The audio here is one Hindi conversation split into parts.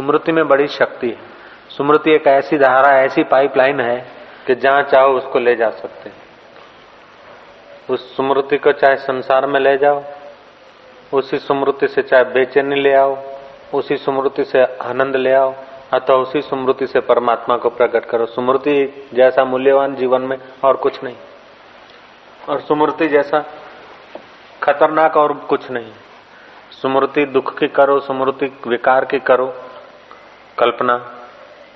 स्मृति में बड़ी शक्ति है। स्मृति एक ऐसी धारा, ऐसी पाइपलाइन है कि जहाँ चाहो उसको ले जा सकते हैं। उस स्मृति को चाहे संसार में ले जाओ, उसी स्मृति से चाहे बेचैनी ले आओ, उसी स्मृति से आनंद ले आओ अथवा उसी स्मृति से परमात्मा को प्रकट करो। स्मृति जैसा मूल्यवान जीवन में और कुछ नहीं। और स्मृति जैसा खतरनाक और कुछ नहीं। स्मृति दुख की करो, स्मृति विकार की करो कल्पना।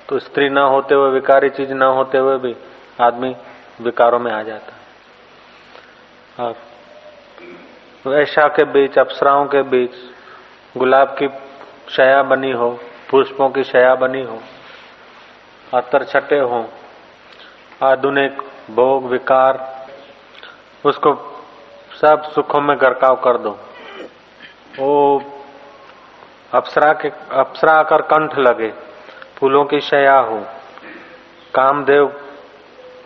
तो स्त्री ना होते हुए, विकारी चीज़ ना होते हुए भी आदमी विकारों में आ जाता। और वैशा के बीच, अप्सराओं के बीच गुलाब की शया बनी हो, पुष्पों की शया बनी हो अतर छटे हो, आधुनिक भोग, विकार, उसको सब सुखों में गरकाव कर दो। वो अप्सरा के, अप्सरा आकर कंठ लगे। फूलों की शया हो। कामदेव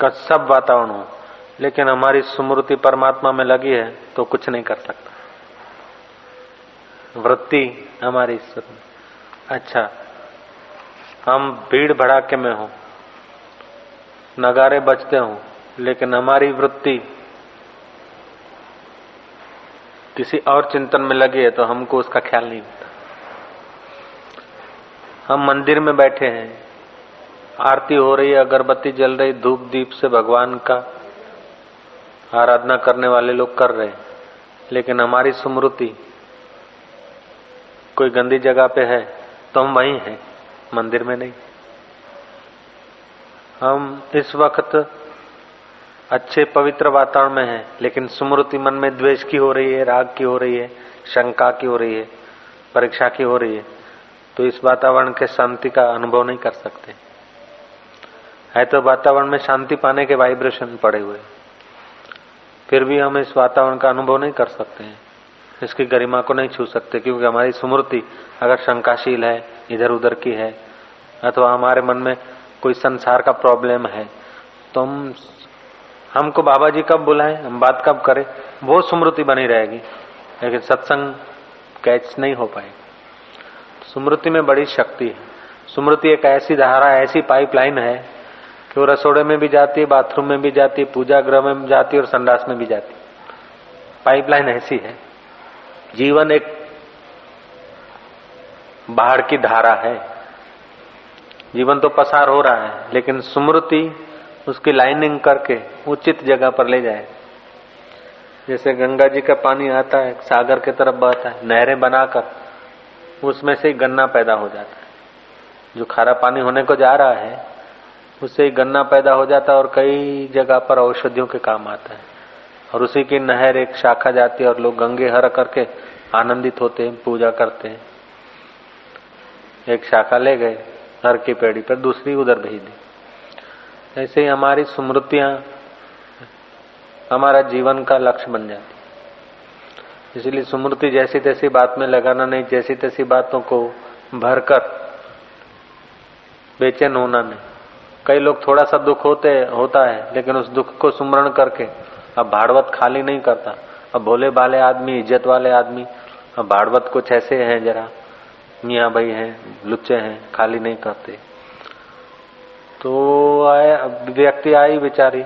का सब वातावरण हो। लेकिन हमारी स्मृति परमात्मा में लगी है तो कुछ नहीं कर सकता। वृत्ति हमारी अच्छा हम भीड़ भड़ाके में हो। नगारे बजते हो, लेकिन हमारी वृत्ति किसी और चिंतन में लगी है तो हमको उसका ख्याल नहीं। हम मंदिर में बैठे हैं। आरती हो रही है, अगरबत्ती जल रही, धूप दीप से भगवान का आराधना करने वाले लोग कर रहे हैं। लेकिन हमारी स्मृति कोई गंदी जगह पे है तो हम वहीं हैं, मंदिर में नहीं। हम इस वक्त अच्छे पवित्र वातावरण में हैं, लेकिन स्मृति मन में द्वेष की हो रही है, राग की हो रही है, शंका की हो रही है, परीक्षा की हो रही है। तो इस वातावरण के शांति का अनुभव नहीं कर सकते। है तो वातावरण में शांति पाने के वाइब्रेशन पड़े हुए। फिर भी हम इस वातावरण का अनुभव नहीं कर सकते हैं। इसकी गरिमा को नहीं छू सकते, क्योंकि हमारी स्मृति अगर शंकाशील है इधर उधर की है, अथवा हमारे मन में कोई संसार का प्रॉब्लम है तो हम हमको बाबा जी कब बुलाएँ, हम बात कब करें, वो स्मृति बनी रहेगी। लेकिन सत्संग कैच नहीं हो पाएगी। स्मृति में बड़ी शक्ति है। स्मृति एक ऐसी धारा, ऐसी पाइपलाइन है कि वो रसोड़े में भी जाती है, बाथरूम में भी जाती है, पूजा गृह में भी जाती है और संडास में भी जाती पाइपलाइन ऐसी है। जीवन एक बाढ़ की धारा है। जीवन तो पसार हो रहा है, लेकिन स्मृति उसकी लाइनिंग करके उचित जगह पर ले जाए। जैसे गंगा जी का पानी आता है, सागर की तरफ़ बहता है, नहरें बनाकर उसमें से गन्ना पैदा हो जाता है। जो खारा पानी होने को जा रहा है, उससे ही गन्ना पैदा हो जाता है और कई जगह पर औषधियों के काम आता है। और उसी की नहर एक शाखा जाती है और लोग गंगे हर करके आनंदित होते हैं, पूजा करते हैं। एक शाखा ले गए, हर की पेड़ी पर दूसरी उधर भेज दी। ऐसे ही हमारी स्मृतियाँ हमारा जीवन का लक्ष्य बन जाती इसलिए स्मृति जैसी तैसी बात में लगाना नहीं, जैसी तैसी बातों को भरकर बेचैन होना नहीं। कई लोग थोड़ा सा दुख होते, होता है, लेकिन उस दुख को सुमरण करके, अब भाड़वत खाली नहीं करता। अब भोले भाले आदमी, इज़्ज़त वाले आदमी, अब भाड़वत कुछ ऐसे हैं जरा, मियाँ भाई हैं, लुच्चे हैं, खाली नहीं करते। तो आए व्यक्ति आई बेचारी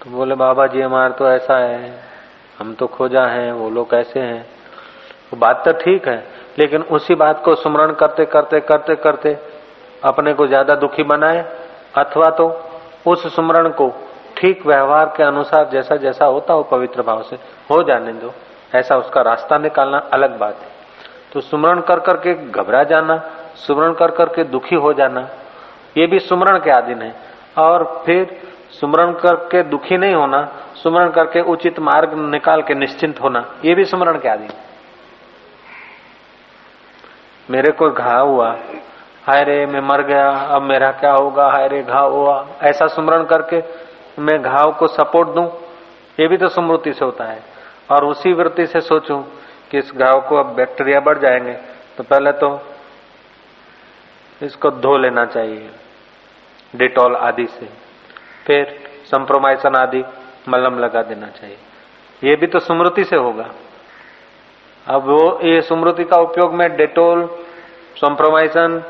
तो बोले, बाबा जी, हमारे तो ऐसा है हम तो खोजा हैं, वो लोग ऐसे हैं? वो बात तो ठीक है, लेकिन उसी बात को स्मरण करते करते करते करते अपने को ज़्यादा दुखी बनाए, अथवा तो उस स्मरण को ठीक व्यवहार के अनुसार जैसा जैसा होता हो पवित्र भाव से, हो जाने दो। ऐसा उसका रास्ता निकालना अलग बात है। तो सुमरण कर करके घबरा जाना, सुमरण कर करके दुखी हो जाना, ये भी सुमरण के अधीन है। और फिर सुमरण करके दुखी नहीं होना, सुमरण करके उचित मार्ग निकाल के निश्चिंत होना, ये भी सुमरण के आदि। मेरे को घाव हुआ, हाय रे, मैं मर गया, अब मेरा क्या होगा, हाय रे, घाव हुआ। ऐसा सुमरण करके मैं घाव को सपोर्ट दूँ, ये भी तो स्मृति से होता है। और उसी वृत्ति से सोचूं कि इस घाव को अब बैक्टीरिया बढ़ जाएँगे तो पहले तो इसको धो लेना चाहिए, डिटॉल आदि से। फिर संप्रोमाइसन आदि मलम लगा देना चाहिए। ये भी तो स्मृति से होगा। अब वो, ये स्मृति का उपयोग मैं डेटोल संप्रोमाइसन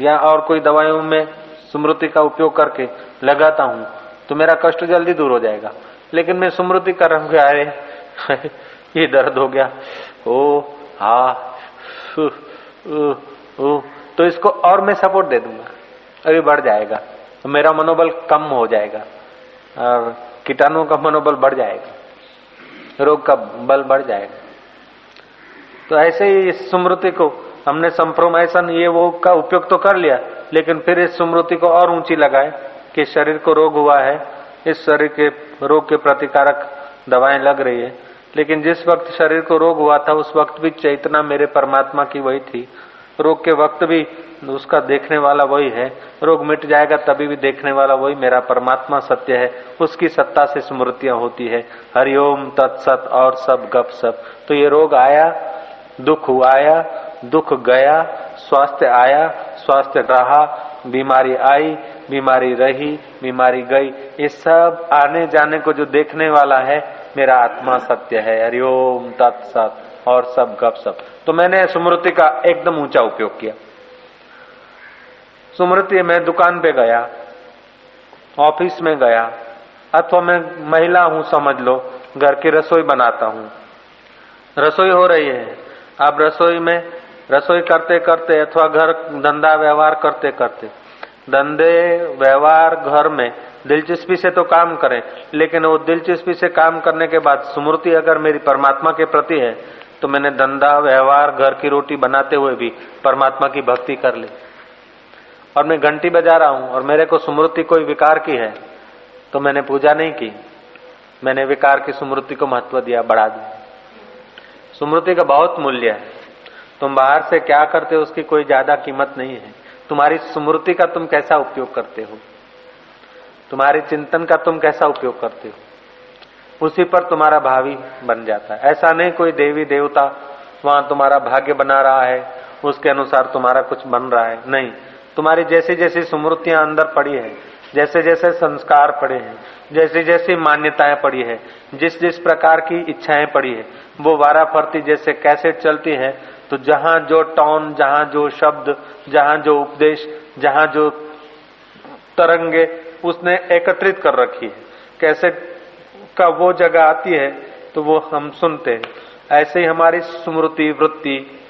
या और कोई दवाइयों में स्मृति का उपयोग करके लगाता हूँ तो मेरा कष्ट जल्दी दूर हो जाएगा। लेकिन मैं स्मृति कर रहा हूँ अरे ये दर्द हो गया। ओ, हा तो इसको और मैं सपोर्ट दे दूँगा। अभी बढ़ जाएगा। तो मेरा मनोबल कम हो जाएगा और कीटाणुओं का मनोबल बढ़ जाएगा, रोग का बल बढ़ जाएगा। तो ऐसे ही इस स्मृति को हमने संप्रोमाइसन ये वो का उपयोग तो कर लिया, लेकिन फिर इस स्मृति को और ऊँची लगाए कि शरीर को रोग हुआ है, इस शरीर के रोग के प्रतिकारक दवाएँ लग रही है। लेकिन जिस वक्त शरीर को रोग हुआ था, उस वक्त भी चेतना मेरे परमात्मा की वही थी। रोग के वक्त भी उसका देखने वाला वही है। रोग मिट जाएगा तभी भी देखने वाला वही मेरा परमात्मा सत्य है। उसकी सत्ता से स्मृतियाँ होती है। हरिओम तत्सत और सब गप सब तो ये रोग आया, दुख आया, दुख गया, स्वास्थ्य आया, स्वास्थ्य रहा, बीमारी आई, बीमारी रही, बीमारी गई। ये सब आने जाने को जो देखने वाला है, मेरा आत्मा सत्य है। हरिओम तत्सत और सब गप सब तो मैंने स्मृति का एकदम ऊँचा उपयोग किया। स्मृति, में दुकान पे गया, ऑफ़िस में गया, अथवा मैं महिला हूँ, समझ लो, घर की रसोई बनाता हूँ। रसोई हो रही है। अब रसोई में, रसोई करते करते अथवा घर धंधा व्यवहार करते करते, धंधे, व्यवहार, घर में दिलचस्पी से तो काम करें, लेकिन वो दिलचस्पी से काम करने के बाद स्मृति अगर मेरी परमात्मा के प्रति है तो मैंने धंधा, व्यवहार, घर की रोटी बनाते हुए भी परमात्मा की भक्ति कर ली। और मैं घंटी बजा रहा हूँ और मेरे को स्मृति कोई विकार की है तो मैंने पूजा नहीं की। मैंने विकार की स्मृति को महत्व दिया, बढ़ा दिया। स्मृति का बहुत मूल्य है। तुम बाहर से क्या करते हो, उसकी कोई ज़्यादा कीमत नहीं है। तुम्हारी स्मृति का तुम कैसा उपयोग करते हो? तुम्हारे चिंतन का तुम कैसा उपयोग करते हो? उसी पर तुम्हारा भावी बन जाता है। ऐसा नहीं कोई देवी देवता वहाँ तुम्हारा भाग्य बना रहा है, उसके अनुसार तुम्हारा कुछ बन रहा है। नहीं, तुम्हारी जैसी जैसी स्मृतियाँ अंदर पड़ी है जैसे जैसे संस्कार पड़े हैं जैसी जैसी मान्यताएँ पड़ी है जिस जिस प्रकार की इच्छाएँ पड़ी है, वो वारा फरती जैसे कैसे चलती है तो जहाँ जो टॉन, जहाँ जो शब्द, जहाँ जो उपदेश, जहाँ जो तरंगे उसने एकत्रित कर रखी है। कैसे का वो जगह आती है तो वो हम सुनते हैं। ऐसे ही हमारी स्मृति वृत्ति,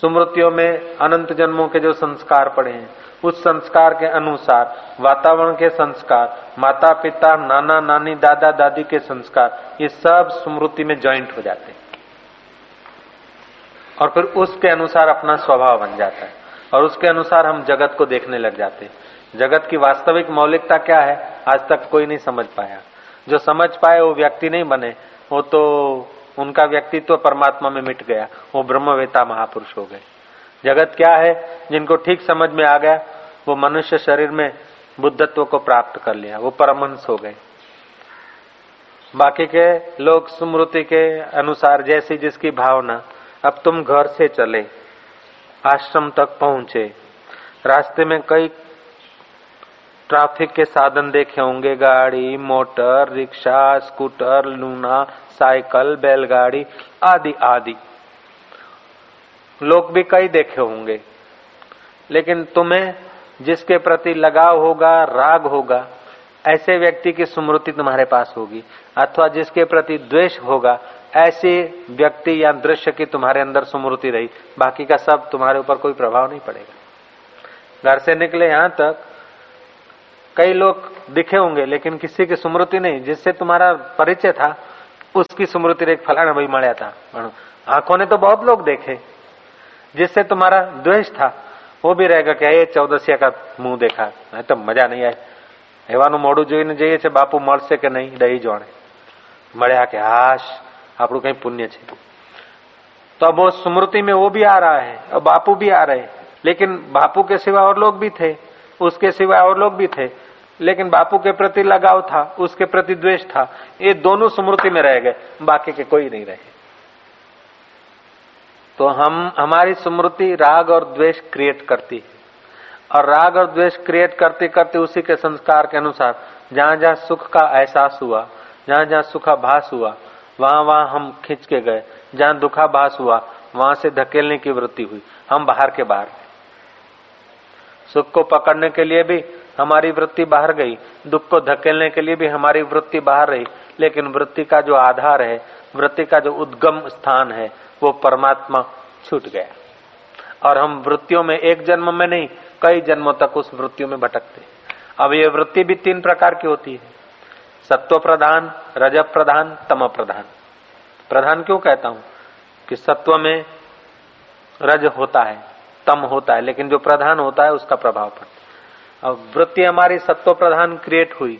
स्मृतियों में अनंत जन्मों के जो संस्कार पड़े हैं, उस संस्कार के अनुसार, वातावरण के संस्कार माता पिता नाना, नानी, दादा, दादी के संस्कार, ये सब स्मृति में ज्वाइंट हो जाते हैं। और फिर उसके अनुसार अपना स्वभाव बन जाता है। और उसके अनुसार हम जगत को देखने लग जाते हैं। जगत की वास्तविक मौलिकता क्या है, आज तक कोई नहीं समझ पाया। जो समझ पाए वो व्यक्ति नहीं बने, वो तो उनका व्यक्तित्व तो परमात्मा में मिट गया, वो ब्रह्मवेता महापुरुष हो गए। जगत क्या है, जिनको ठीक समझ में आ गया, वो मनुष्य शरीर में बुद्धत्व को प्राप्त कर लिया, वो परमहंस हो गए। बाकी के लोग स्मृति के अनुसार जैसी जिसकी भावना, अब तुम घर से चले, आश्रम तक पहुँचे, रास्ते में कई ट्रैफ़िक के साधन देखे होंगे, गाड़ी, motor, rickshaw, scooter, Luna, cycle, बैलगाड़ी आदि आदि। लोग भी कई देखे होंगे। लेकिन तुम्हें जिसके प्रति लगाव होगा, राग होगा, ऐसे व्यक्ति की स्मृति तुम्हारे पास होगी। अथवा जिसके प्रति द्वेष होगा, ऐसे व्यक्ति या दृश्य की तुम्हारे अंदर स्मृति रही। बाकी का सब तुम्हारे ऊपर कोई प्रभाव नहीं पड़ेगा। घर से निकले यहाँ तक कई लोग दिखे होंगे, लेकिन किसी की स्मृति नहीं। जिससे तुम्हारा परिचय था, उसकी स्मृति रेख फलाने भाई मळ्या था। आँखों ने तो बहुत लोग देखे। जिससे तुम्हारा द्वेष था, वो भी रहेगा गया ये चौदसिया का मुँह देखा। તો મજા નહીં આવી એવાનું મોડું જોઈને જઈએ बापू मर से કે नहीं दही जोड़े મળ્યા के आश आप કઈ पुण्य छे। तो अब वो स्मृति में वो भी आ रहा है और बापू भी आ रहे लेकिन बापू के सिवा और लोग भी थे, उसके सिवा और लोग भी थे। लेकिन बापू के प्रति लगाव था, उसके प्रति द्वेष था। ये दोनों स्मृति में रह गए, बाकी के कोई नहीं रहे। तो हम, हमारी स्मृति राग और द्वेष क्रिएट करती है। और राग और द्वेष क्रिएट करते करते उसी के संस्कार के अनुसार, जहाँ जहाँ सुख का एहसास हुआ, जहाँ जहाँ सुखाभास हुआ, वहाँ वहाँ हम खींच के गए। जहाँ दुखाभास हुआ, वहाँ से धकेलने की वृत्ति हुई। हम बाहर के बाहर सुख को पकड़ने के लिए भी हमारी वृत्ति बाहर गई। दुख को धकेलने के लिए भी हमारी वृत्ति बाहर रही। लेकिन वृत्ति का जो आधार है, वृत्ति का जो उद्गम स्थान है, वो परमात्मा छूट गया। और हम वृत्तियों में एक जन्म में नहीं, कई जन्मों तक उस वृत्तियों में भटकते अब ये वृत्ति भी तीन प्रकार की होती है। सत्व प्रधान रज प्रधान तम प्रधान प्रधान क्यों कहता हूँ? कि सत्व में रज होता है, तम होता है, लेकिन जो प्रधान होता है, उसका प्रभाव पड़ता अब वृत्ति हमारी सत्व प्रधान क्रिएट हुई।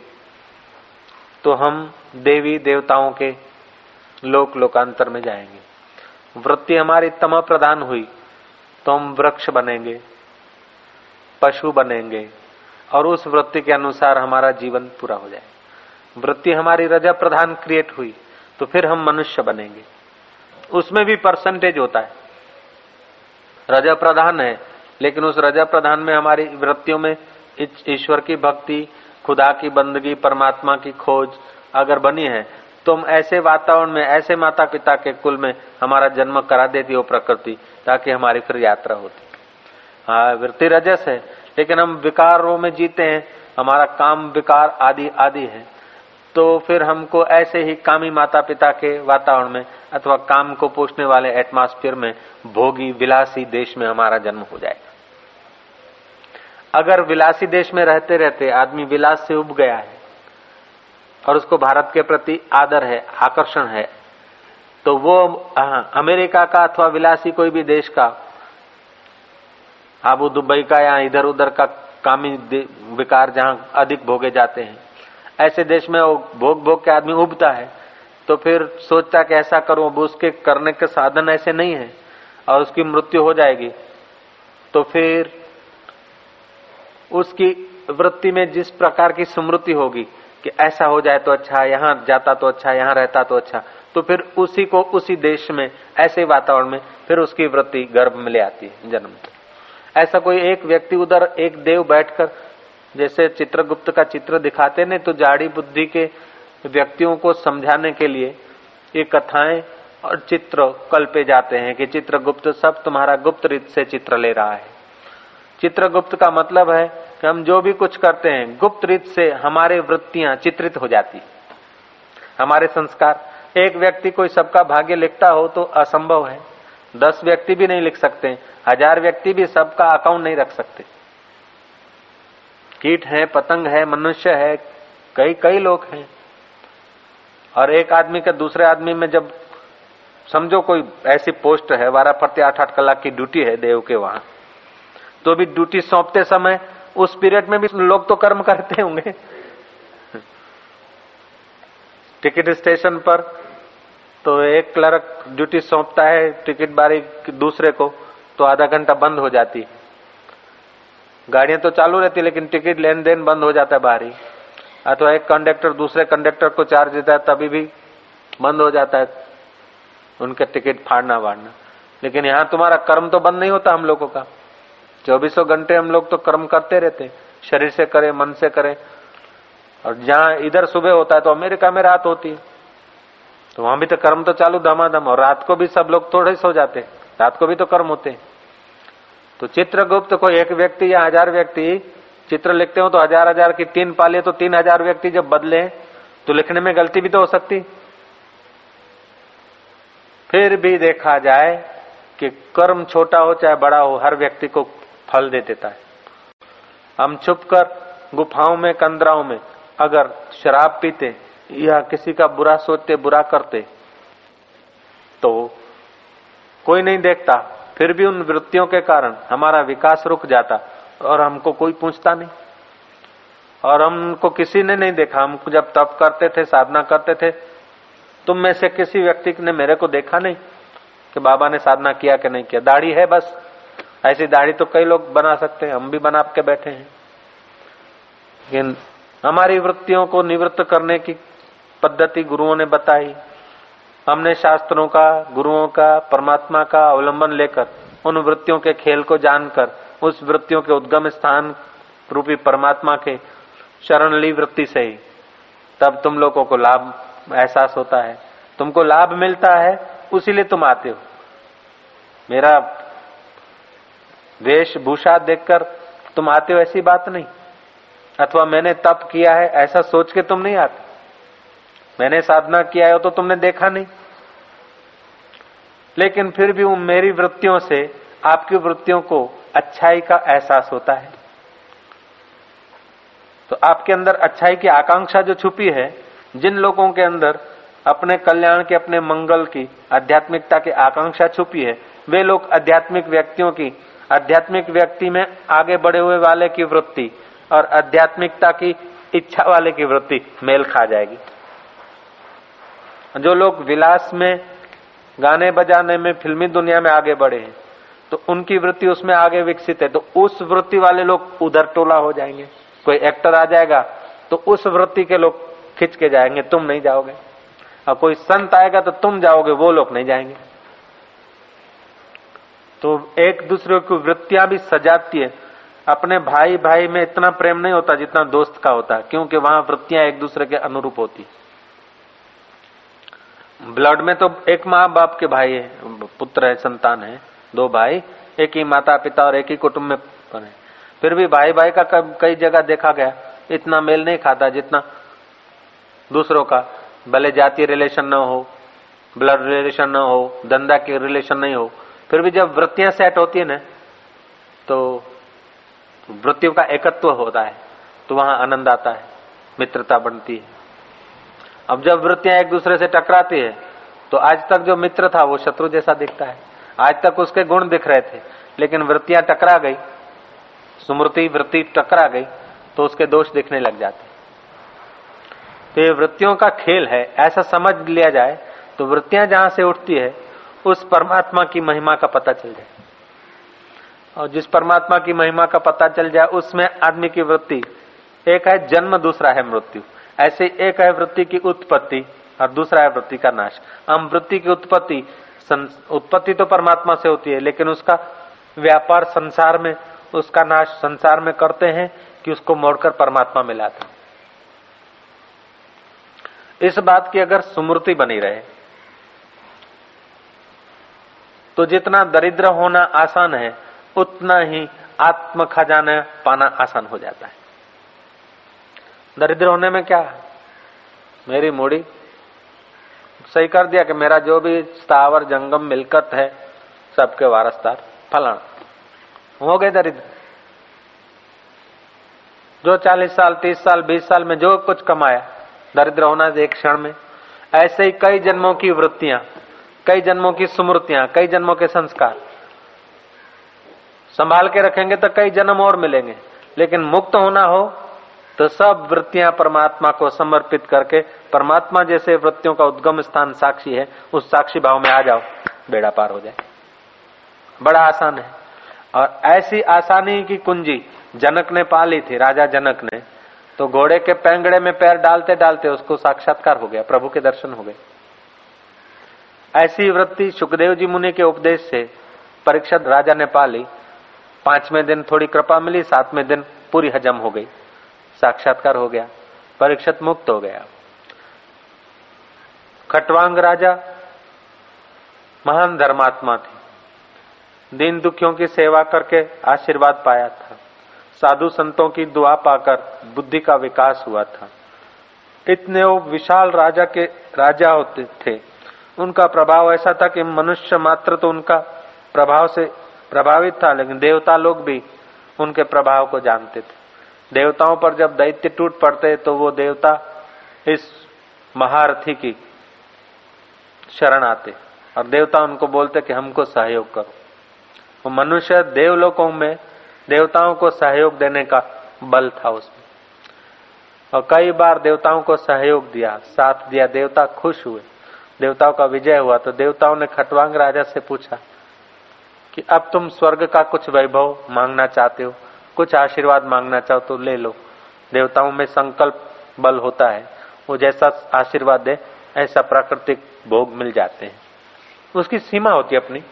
तो हम देवी देवताओं के लोक लोकांतर में जाएँगे। वृत्ति हमारी तम प्रधान हुई तो हम वृक्ष बनेंगे, पशु बनेंगे, और उस वृत्ति के अनुसार हमारा जीवन पूरा हो जाए। वृत्ति हमारी रजा प्रधान क्रिएट हुई तो फिर हम मनुष्य बनेंगे। उसमें भी परसेंटेज होता है। रजा प्रधान है, लेकिन उस रजा प्रधान में हमारी वृत्तियों में ईश्वर की भक्ति, खुदा की बंदगी, परमात्मा की खोज अगर बनी है तो हम ऐसे वातावरण में, ऐसे माता पिता के कुल में हमारा जन्म करा देती हो प्रकृति, ताकि हमारी फिर यात्रा होती। हाँ वृत्ति रजस है, लेकिन हम विकारों में जीते हैं, हमारा काम विकार आदि आदि है। तो फिर हमको ऐसे ही कामी माता पिता के वातावरण में अथवा काम को पोषने वाले एटमॉस्फेयर में भोगी, विलासी देश में हमारा जन्म हो जाएगा अगर विलासी देश में रहते रहते आदमी विलास से उब गया है और उसको भारत के प्रति आदर है, आकर्षण है तो वो अमेरिका का अथवा विलासी कोई भी देश का, आबू दुबई का या इधर उधर का कामी विकार जहाँ अधिक भोगे जाते हैं, ऐसे देश में वो भोग भोग के आदमी उबता है तो फिर सोचता कि ऐसा करूँ, अब उसके करने के साधन ऐसे नहीं है और उसकी मृत्यु हो जाएगी तो फिर उसकी वृत्ति में जिस प्रकार की स्मृति होगी कि ऐसा हो जाए तो अच्छा यहाँ जाता तो अच्छा यहाँ रहता तो अच्छा तो फिर उसी को उसी देश में, ऐसे वातावरण में फिर उसकी वृत्ति गर्भ में ले आती है, जन्म ऐसा कोई एक व्यक्ति उधर एक देव बैठकर, जैसे चित्रगुप्त का चित्र दिखाते ने तो जाड़ी बुद्धि के व्यक्तियों को समझाने के लिए ये कथाएँ और चित्र कल्पे जाते हैं कि चित्रगुप्त सब तुम्हारा गुप्त रीत से चित्र ले रहा है। चित्रगुप्त का मतलब है कि हम जो भी कुछ करते हैं, गुप्त रीत से हमारे वृत्तियाँ चित्रित हो जाती। हमारे संस्कार। एक व्यक्ति कोई सबका भाग्य लिखता हो तो असंभव है। दस व्यक्ति भी नहीं लिख सकते, हज़ार व्यक्ति भी सबका अकाउंट नहीं रख सकते। कीट है, पतंग है, मनुष्य है, कई कई लोग हैं। और एक आदमी के दूसरे आदमी में जब समझो कोई ऐसी पोस्ट है बारह प्रति आठ आठ कलाक की ड्यूटी है देव के वहाँ। तो भी ड्यूटी सौंपते समय, उस पीरियड में भी लोग तो कर्म करते होंगे। टिकट स्टेशन पर तो एक क्लर्क ड्यूटी सौंपता है टिकट बारी दूसरे को तो आधा घंटा बंद हो जाती। गाड़ियाँ तो चालू रहती, लेकिन टिकट लेन देन बंद हो जाता है बाहरी अथवा एक कंडक्टर दूसरे कंडक्टर को चार्ज देता है, तभी भी बंद हो जाता है उनके टिकट फाड़ना वाड़ना लेकिन यहाँ तुम्हारा कर्म तो बंद नहीं होता हम लोगों का। चौबीसों घंटे हम लोग तो कर्म करते रहते शरीर से करें, मन से करें। और जहाँ इधर सुबह होता है तो अमेरिका में रात होती है। तो वहाँ भी तो कर्म तो चालू धमाधम, और रात को भी सब लोग थोड़े सो जाते रात को भी तो कर्म होते तो चित्रगुप्त को एक व्यक्ति या हज़ार व्यक्ति, चित्र लिखते हो तो हज़ार हज़ार की तीन पाले तो तीन हज़ार व्यक्ति जब बदले तो लिखने में गलती भी तो हो सकती। फिर भी देखा जाए कि कर्म छोटा हो चाहे बड़ा हो, हर व्यक्ति को फल दे देता है। हम छुपकर गुफाओं में, कंदराओं में अगर शराब पीते या किसी का बुरा सोचते, बुरा करते तो कोई नहीं देखता। फिर भी उन वृत्तियों के कारण हमारा विकास रुक जाता और हमको कोई पूछता नहीं। और हमको किसी ने नहीं देखा। हम जब तप करते थे, साधना करते थे, तुम में से किसी व्यक्ति ने मेरे को देखा नहीं कि बाबा ने साधना किया कि नहीं किया। दाढ़ी है बस। ऐसी दाढ़ी तो कई लोग बना सकते हैं, हम भी बना के बैठे हैं। लेकिन हमारी वृत्तियों को निवृत्त करने की पद्धति गुरुओं ने बताई। हमने शास्त्रों का, गुरुओं का, परमात्मा का अवलंबन लेकर, उन वृत्तियों के खेल को जानकर, उस वृत्तियों के उद्गम स्थान रूपी परमात्मा के शरण ली वृत्ति से ही, तब तुम लोगों को लाभ एहसास होता है। तुमको लाभ मिलता है उसीलिए तुम आते हो। मेरा वेशभूषा देखकर तुम आते हो ऐसी बात नहीं। अथवा मैंने तप किया है, ऐसा सोच के तुम नहीं आते। मैंने साधना किया है तो तुमने देखा नहीं। लेकिन फिर भी मेरी वृत्तियों से आपकी वृत्तियों को अच्छाई का एहसास होता है। तो आपके अंदर अच्छाई की आकांक्षा जो छुपी है, जिन लोगों के अंदर अपने कल्याण के, अपने मंगल की, आध्यात्मिकता की आकांक्षा छुपी है, वे लोग आध्यात्मिक व्यक्तियों की आध्यात्मिक व्यक्ति में आगे बढ़े हुए वाले की वृत्ति और आध्यात्मिकता की इच्छा वाले की वृत्ति मेल खा जाएगी। जो लोग विलास में, गाने बजाने में, फिल्मी दुनिया में आगे बढ़े हैं तो उनकी वृत्ति उसमें आगे विकसित है तो उस वृत्ति वाले लोग उधर टोला हो जाएँगे। कोई एक्टर आ जाएगा तो उस वृत्ति के लोग खिंच के जाएँगे, तुम नहीं जाओगे। और कोई संत आएगा तो तुम जाओगे, वो लोग नहीं जाएँगे। तो एक दूसरे की वृत्तियाँ भी सजाती है। अपने भाई भाई में इतना प्रेम नहीं होता जितना दोस्त का होता है क्योंकि वहाँ वृत्तियाँ एक दूसरे के अनुरूप होती। ब्लड में तो एक माँ बाप के भाई है, पुत्र है, संतान है, दो भाई, एक ही माता पिता और एक ही कुटुंब में बने फिर भी भाई भाई का कई जगह देखा गया, इतना मेल नहीं खाता जितना दूसरों का। भले जातीय रिलेशन न हो ब्लड रिलेशन न हो, धंधा के रिलेशन नहीं हो फिर भी जब वृत्तियाँ सेट होती है ना तो वृत्तियों का एकत्व होता है तो वहाँ आनंद आता है, मित्रता बनती है। अब जब वृत्तियाँ एक दूसरे से टकराती है तो आज तक जो मित्र था, वो शत्रु जैसा दिखता है। आज तक उसके गुण दिख रहे थे, लेकिन वृत्तियाँ टकरा गई, स्मृति वृत्ति टकरा गई तो उसके दोष दिखने लग जाते तो ये वृत्तियों का खेल है, ऐसा समझ लिया जाए तो वृत्तियाँ जहाँ से उठती है उस परमात्मा की महिमा का पता चल जाए। और जिस परमात्मा की महिमा का पता चल जाए, उसमें आदमी की वृत्ति, एक है जन्म, दूसरा है मृत्यु। ऐसे एक है वृत्ति की उत्पत्ति और दूसरा है वृत्ति का नाश। हम वृत्ति की उत्पत्ति उत्पत्ति तो परमात्मा से होती है, लेकिन उसका व्यापार संसार में, उसका नाश संसार में करते हैं कि उसको मोड़कर परमात्मा में लाते इस बात की अगर स्मृति बनी रहे तो जितना दरिद्र होना आसान है, उतना ही आत्म खजाना पाना आसान हो जाता है। दरिद्र होने में क्या मेरी मूड़ी। सही कर दिया कि मेरा जो भी स्थावर, जंगम, मिलकत है, सबके वारसदार फलाना। हो गए दरिद्र। जो चालीस साल, तीस साल, बीस साल में जो कुछ कमाया, दरिद्र होना एक क्षण में। ऐसे ही कई जन्मों की वृत्तियाँ। कई जन्मों की स्मृतियाँ, कई जन्मों के संस्कार। संभाल के रखेंगे तो कई जन्म और मिलेंगे, लेकिन मुक्त होना हो तो सब वृत्तियाँ परमात्मा को समर्पित करके, परमात्मा जैसे वृत्तियों का उद्गम स्थान साक्षी है, उस साक्षी भाव में आ जाओ, बेड़ा पार हो जाए। बड़ा आसान है। और ऐसी आसानी की कुंजी, जनक ने पा ली थी, राजा जनक ने तो घोड़े के पैंगड़े में पैर डालते डालते उसको साक्षात्कार हो गया, प्रभु के दर्शन हो गए। ऐसी वृत्ति सुखदेव जी मुनि के उपदेश से परीक्षा राजा ने पाली पाँचवें दिन थोड़ी कृपा मिली, सातवें दिन पूरी हजम हो गई। साक्षात्कार हो गया, परीक्षित मुक्त हो गया। खटवांग राजा महान धर्मात्मा थे। दिन दुखियों की सेवा करके आशीर्वाद पाया था। साधु संतों की दुआ पाकर बुद्धि का विकास हुआ था। इतने वो विशाल राजा के राजा होते थे। उनका प्रभाव ऐसा था कि मनुष्य मात्र तो उनका प्रभाव से प्रभावित था, लेकिन देवता लोग भी उनके प्रभाव को जानते थे। देवताओं पर जब दैत्य टूट पड़ते तो वो देवता इस महारथी की शरण आते और देवता उनको बोलते कि हमको सहयोग करो। वो मनुष्य देवलोकों में देवताओं को सहयोग देने का बल था उसमें। और कई बार देवताओं को सहयोग दिया, साथ दिया, देवता खुश हुए। देवताओं का विजय हुआ तो देवताओं ने खटवांग राजा से पूछा कि अब तुम स्वर्ग का कुछ वैभव मांगना चाहते हो, कुछ आशीर्वाद मांगना चाहो तो ले लो। देवताओं में संकल्प बल होता है, वो जैसा आशीर्वाद दे, ऐसा प्राकृतिक भोग मिल जाते हैं। उसकी सीमा होती है अपनी।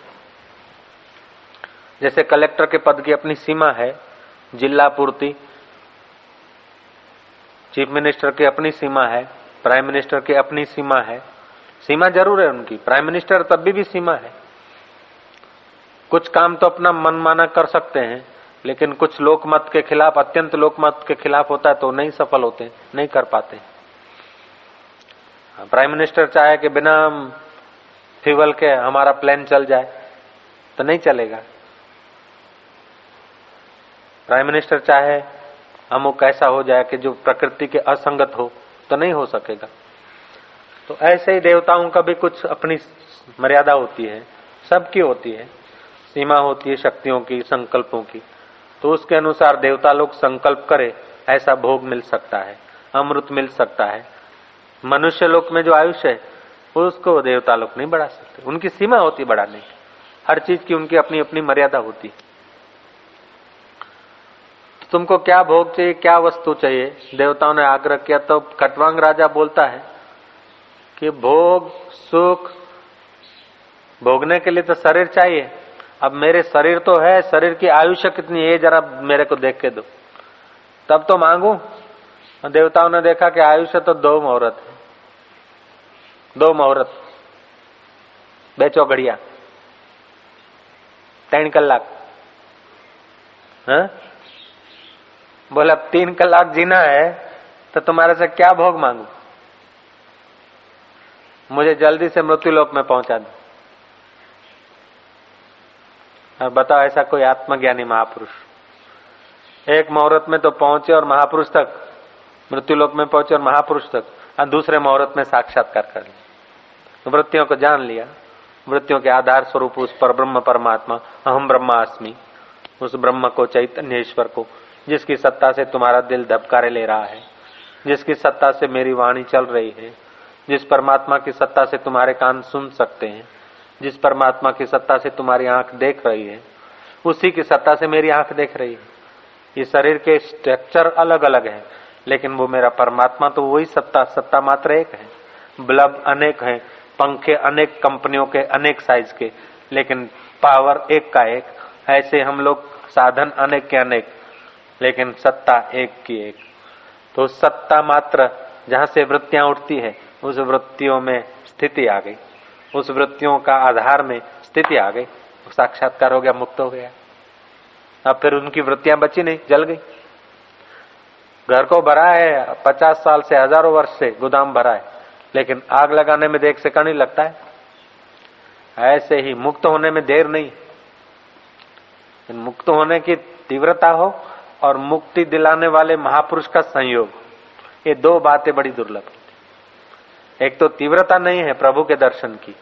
जैसे कलेक्टर के पद की अपनी सीमा है, जिला पूर्ति, चीफ मिनिस्टर की अपनी सीमा है, प्राइम मिनिस्टर की अपनी सीमा है सीमा ज़रूर है उनकी। प्राइम मिनिस्टर तब भी, भी सीमा है। कुछ काम तो अपना मनमाना कर सकते हैं लेकिन कुछ लोकमत के खिलाफ अत्यंत लोकमत के खिलाफ होता है तो नहीं सफल होते नहीं कर पाते। प्राइम मिनिस्टर चाहे कि बिना फ्यूल के हमारा प्लान चल जाए तो नहीं चलेगा। प्राइम मिनिस्टर चाहे अमुक ऐसा हो जाए कि जो प्रकृति के असंगत हो तो नहीं हो सकेगा। तो ऐसे ही देवताओं का भी कुछ अपनी मर्यादा होती है, सबकी होती है, सीमा होती है, शक्तियों की, संकल्पों की। तो उसके अनुसार देवता लोग संकल्प करे, ऐसा भोग मिल सकता है, अमृत मिल सकता है। मनुष्य लोक में जो आयुष्य है, उसको देवता लोग नहीं बढ़ा सकते। उनकी सीमा होती बढ़ाने की। हर चीज़ की उनकी अपनी अपनी मर्यादा होती है। तुमको क्या भोग चाहिए, क्या वस्तु चाहिए? देवताओं ने आग्रह किया तो खटवांग राजा बोलता है कि भोग, सुख, भोगने के लिए तो शरीर चाहिए। अब मेरे शरीर तो है, शरीर की आयुष्य कितनी है, जरा मेरे को देख के दो। तब तो मांगू। देवताओं ने देखा कि आयुष्य तो दो मुहूर्त है। दो मुहूर्त। बेचो घड़िया तीन कलाक। हाँ? बोला तीन कलाक जीना है तो तुम्हारे से क्या भोग मांगू? मुझे जल्दी से मृत्यु लोक में पहुँचा दो। और बताओ, ऐसा कोई आत्मज्ञानी महापुरुष? एक मुहूर्त में तो पहुँचे और महापुरुष तक मृत्यु लोक में पहुँचे और महापुरुष तक, और दूसरे मुहूर्त में साक्षात्कार कर लिया। वृत्तियों को जान लिया। वृत्तियों के आधार स्वरूप उस पर ब्रह्म परमात्मा, अहम ब्रह्मास्मि, उस ब्रह्म को चैतन्य ईश्वर को, जिसकी सत्ता से तुम्हारा दिल धबकारे ले रहा है, जिसकी सत्ता से मेरी वाणी चल रही है जिस परमात्मा की सत्ता से तुम्हारे कान सुन सकते हैं, जिस परमात्मा की सत्ता से तुम्हारी आँख देख रही है, उसी की सत्ता से मेरी आँख देख रही है। ये शरीर के स्ट्रक्चर अलग अलग है, लेकिन वो मेरा परमात्मा तो वही सत्ता सत्ता मात्र एक है। बल्ब अनेक है, पंखे अनेक, कंपनियों के अनेक साइज़ के, लेकिन पावर एक का एक, ऐसे हम लोग साधन अनेक के अनेक, लेकिन सत्ता एक की एक। तो सत्ता मात्र, जहाँ से वृत्तियाँ उठती है उस वृत्तियों में स्थिति आ गई। उस वृत्तियों का आधार में स्थिति आ गई। साक्षात्कार हो गया, मुक्त हो गया। अब फिर उनकी वृत्तियाँ बची नहीं, जल गई। घर को भरा है, पचास साल से हज़ारों वर्ष से गोदाम भरा है, लेकिन आग लगाने में देख से ही लगता है। ऐसे ही मुक्त होने में देर नहीं। मुक्त होने की तीव्रता हो और मुक्ति दिलाने वाले महापुरुष का संयोग। ये दो बातें बड़ी दुर्लभ एक तो तीव्रता नहीं है प्रभु के दर्शन की।